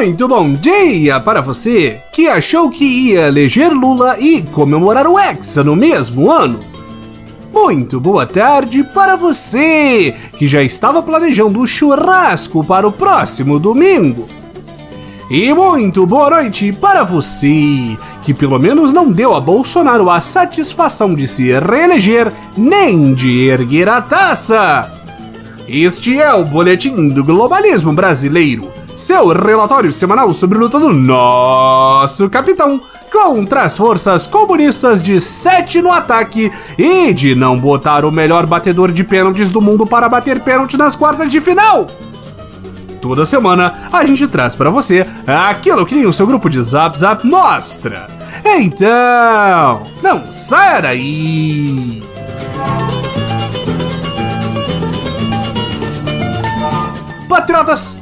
Muito bom dia para você que achou que ia eleger Lula e comemorar o Hexa no mesmo ano. Muito boa tarde para você que já estava planejando o churrasco para o próximo domingo. E muito boa noite para você que pelo menos não deu a Bolsonaro a satisfação de se reeleger nem de erguer a taça. Este é o Boletim do Globalismo Brasileiro seu relatório semanal sobre a luta do nosso capitão contra as forças comunistas de 7 no ataque e de não botar o melhor batedor de pênaltis do mundo para bater pênalti nas quartas de final. Toda semana a gente traz para você aquilo que o seu grupo de Zap Zap mostra. Então, não saia daí! Patriotas,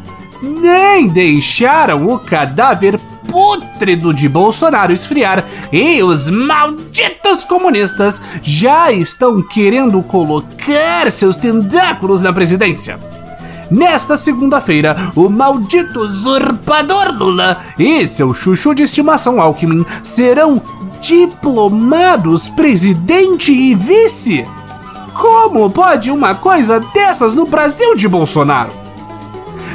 deixaram o cadáver pútrido de Bolsonaro esfriar e os malditos comunistas já estão querendo colocar seus tentáculos na presidência. Nesta segunda-feira, o maldito usurpador Lula e seu chuchu de estimação Alckmin serão diplomados presidente e vice. Como pode uma coisa dessas no Brasil de Bolsonaro?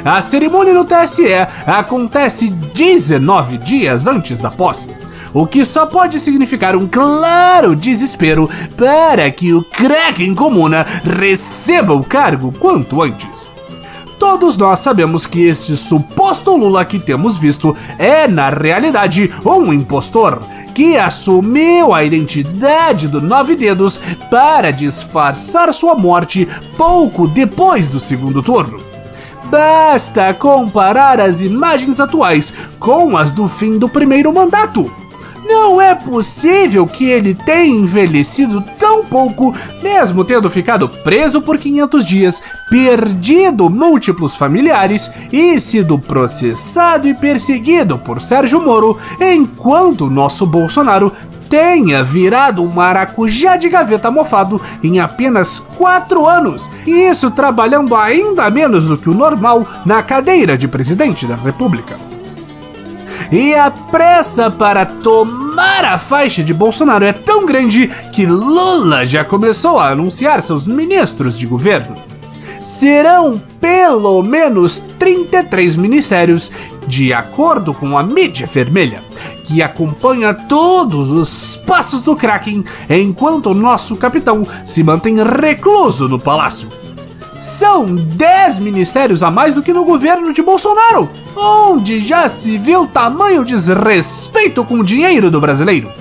A cerimônia no TSE acontece 19 dias antes da posse, o que só pode significar um claro desespero para que o Kraken Comuna receba o cargo quanto antes. Todos nós sabemos que este suposto Lula que temos visto é, na realidade, um impostor que assumiu a identidade do Nove Dedos para disfarçar sua morte pouco depois do segundo turno. Basta comparar as imagens atuais com as do fim do primeiro mandato. Não é possível que ele tenha envelhecido tão pouco, mesmo tendo ficado preso por 500 dias, perdido múltiplos familiares e sido processado e perseguido por Sérgio Moro, enquanto nosso Bolsonaro tenha virado um maracujá de gaveta mofado em apenas 4 anos, e isso trabalhando ainda menos do que o normal na cadeira de presidente da República. E a pressa para tomar a faixa de Bolsonaro é tão grande que Lula já começou a anunciar seus ministros de governo. Serão pelo menos 33 ministérios, de acordo com a mídia vermelha que acompanha todos os passos do Kraken enquanto nosso capitão se mantém recluso no palácio. São 10 ministérios a mais do que no governo de Bolsonaro, onde já se viu tamanho desrespeito com o dinheiro do brasileiro.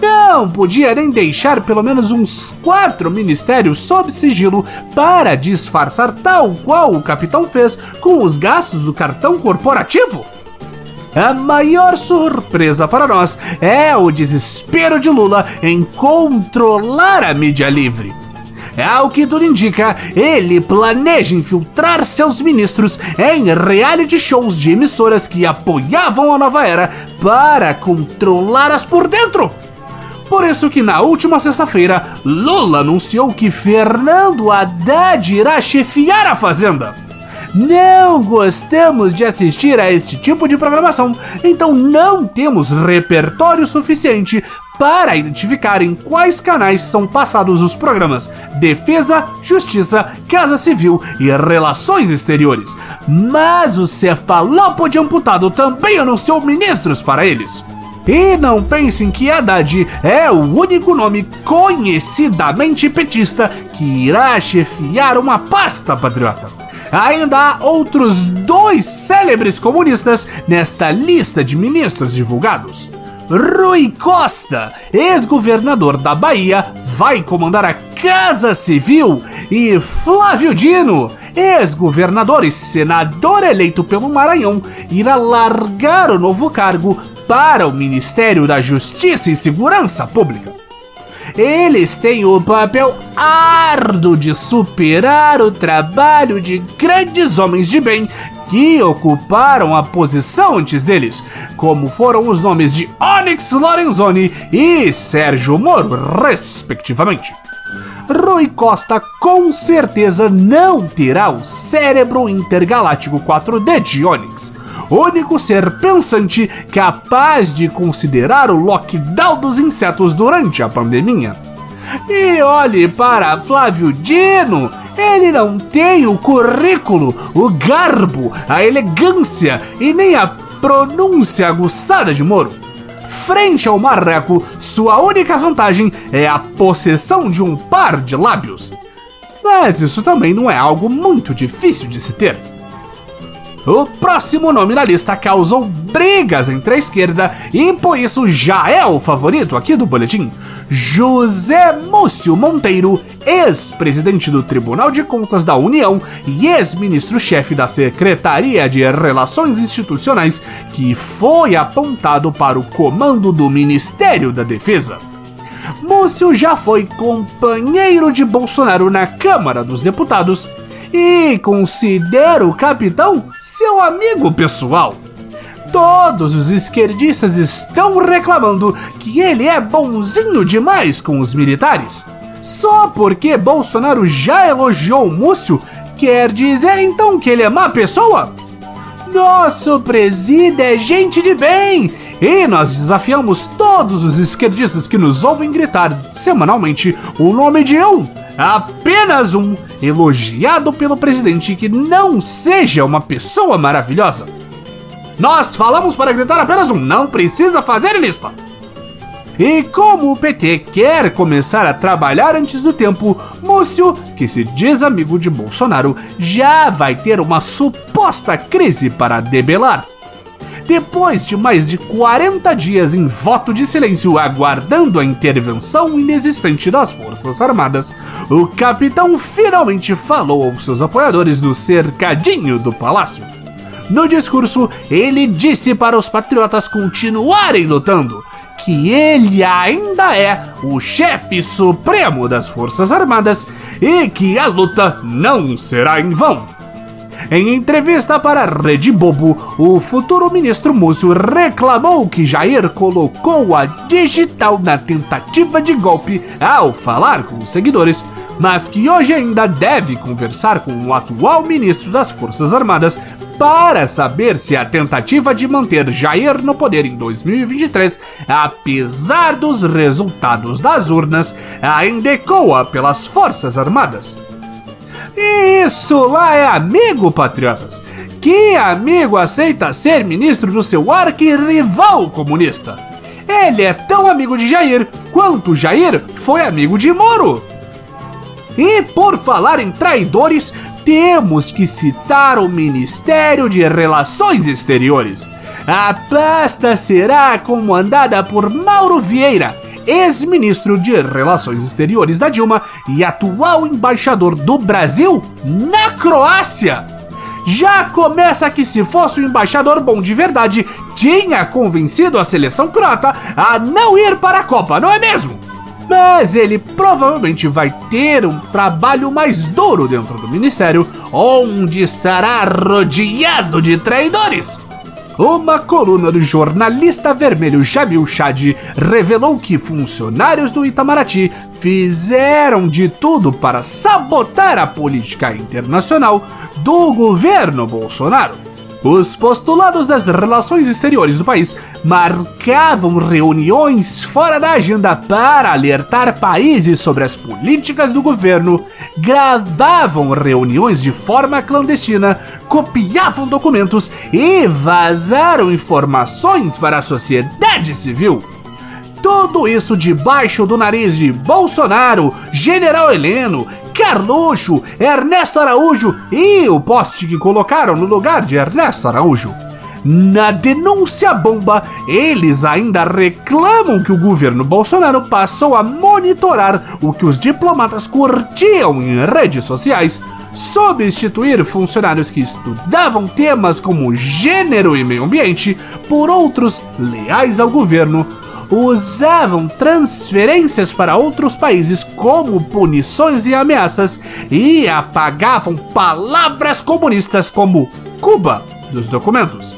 Não podia nem deixar pelo menos uns quatro ministérios sob sigilo para disfarçar tal qual o capitão fez com os gastos do cartão corporativo? A maior surpresa para nós é o desespero de Lula em controlar a mídia livre. Ao que tudo indica, ele planeja infiltrar seus ministros em reality shows de emissoras que apoiavam a nova era para controlá-las por dentro. Por isso que na última sexta-feira, Lula anunciou que Fernando Haddad irá chefiar a Fazenda. Não gostamos de assistir a este tipo de programação, então não temos repertório suficiente para identificar em quais canais são passados os programas Defesa, Justiça, Casa Civil e Relações Exteriores. Mas o cefalópode de amputado também anunciou ministros para eles. E não pensem que Haddad é o único nome conhecidamente petista que irá chefiar uma pasta patriota. Ainda há outros dois célebres comunistas nesta lista de ministros divulgados. Rui Costa, ex-governador da Bahia, vai comandar a Casa Civil e Flávio Dino, ex-governador e senador eleito pelo Maranhão, irá largar o novo cargo para o Ministério da Justiça e Segurança Pública. Eles têm o papel árduo de superar o trabalho de grandes homens de bem que ocuparam a posição antes deles, como foram os nomes de Onyx Lorenzoni e Sérgio Moro, respectivamente. Rui Costa com certeza não terá o cérebro intergaláctico 4D de Onyx, único ser pensante capaz de considerar o lockdown dos insetos durante a pandemia. E olhe para Flávio Dino, ele não tem o currículo, o garbo, a elegância e nem a pronúncia aguçada de Moro. Frente ao marreco, sua única vantagem é a possessão de um par de lábios. Mas isso também não é algo muito difícil de se ter. O próximo nome na lista causou brigas entre a esquerda e por isso já é o favorito aqui do boletim. José Múcio Monteiro, ex-presidente do Tribunal de Contas da União e ex-ministro-chefe da Secretaria de Relações Institucionais, que foi apontado para o comando do Ministério da Defesa. Múcio já foi companheiro de Bolsonaro na Câmara dos Deputados e considera o capitão seu amigo pessoal. Todos os esquerdistas estão reclamando que ele é bonzinho demais com os militares. Só porque Bolsonaro já elogiou o Múcio, quer dizer então que ele é má pessoa? Nosso presídio é gente de bem! E nós desafiamos todos os esquerdistas que nos ouvem gritar semanalmente o nome de um, apenas um, elogiado pelo presidente que não seja uma pessoa maravilhosa. Nós falamos para gritar apenas um, não precisa fazer lista. E como o PT quer começar a trabalhar antes do tempo, Múcio, que se diz amigo de Bolsonaro, já vai ter uma suposta crise para debelar. Depois de mais de 40 dias em voto de silêncio aguardando a intervenção inexistente das Forças Armadas, o capitão finalmente falou aos seus apoiadores no cercadinho do palácio. No discurso, ele disse para os patriotas continuarem lutando, que ele ainda é o chefe supremo das Forças Armadas e que a luta não será em vão. Em entrevista para a Rede Bobo, o futuro ministro Múcio reclamou que Jair colocou a digital na tentativa de golpe ao falar com os seguidores, mas que hoje ainda deve conversar com o atual ministro das Forças Armadas para saber se a tentativa de manter Jair no poder em 2023, apesar dos resultados das urnas, ainda ecoa pelas Forças Armadas. Isso lá é amigo, patriotas! Que amigo aceita ser ministro do seu arquirrival comunista? Ele é tão amigo de Jair quanto Jair foi amigo de Moro. E por falar em traidores, temos que citar o Ministério de Relações Exteriores. A pasta será comandada por Mauro Vieira, ex-ministro de Relações Exteriores da Dilma e atual embaixador do Brasil na Croácia. Já começa que se fosse um embaixador bom de verdade, tinha convencido a seleção croata a não ir para a Copa, não é mesmo? Mas ele provavelmente vai ter um trabalho mais duro dentro do ministério, onde estará rodeado de traidores. Uma coluna do jornalista vermelho Jamil Chad revelou que funcionários do Itamaraty fizeram de tudo para sabotar a política internacional do governo Bolsonaro. Os postulados das relações exteriores do país marcavam reuniões fora da agenda para alertar países sobre as políticas do governo, gravavam reuniões de forma clandestina, copiavam documentos e vazaram informações para a sociedade civil. Tudo isso debaixo do nariz de Bolsonaro, General Heleno, Carluxo, Ernesto Araújo e o poste que colocaram no lugar de Ernesto Araújo. Na denúncia bomba, eles ainda reclamam que o governo Bolsonaro passou a monitorar o que os diplomatas curtiam em redes sociais, substituir funcionários que estudavam temas como gênero e meio ambiente por outros leais ao governo usavam transferências para outros países como punições e ameaças e apagavam palavras comunistas como Cuba dos documentos.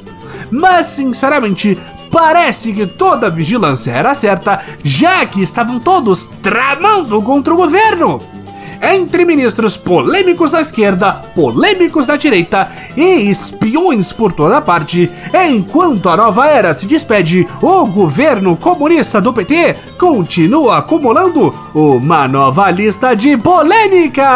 Mas, sinceramente, parece que toda a vigilância era certa, já que estavam todos tramando contra o governo. Entre ministros polêmicos da esquerda, polêmicos da direita e espiões por toda parte, enquanto a nova era se despede, o governo comunista do PT continua acumulando uma nova lista de polêmicas.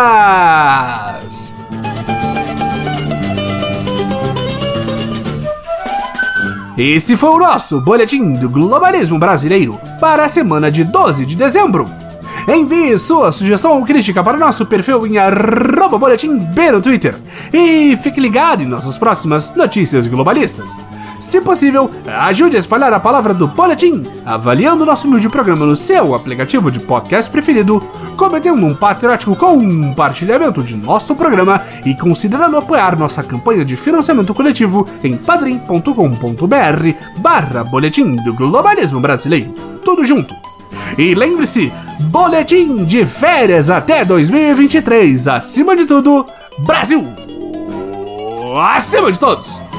Esse foi o nosso Boletim do Globalismo Brasileiro para a semana de 12 de dezembro. Envie sua sugestão ou crítica para o nosso perfil em arroba boletim B no Twitter. E fique ligado em nossas próximas notícias globalistas. Se possível, ajude a espalhar a palavra do Boletim, avaliando nosso humilde programa no seu aplicativo de podcast preferido, cometendo um patriótico compartilhamento de nosso programa e considerando apoiar nossa campanha de financiamento coletivo em padrim.com.br barra Boletim do Globalismo Brasileiro. Tudo junto. E lembre-se, boletim de férias até 2023. Acima de tudo, Brasil! Acima de todos!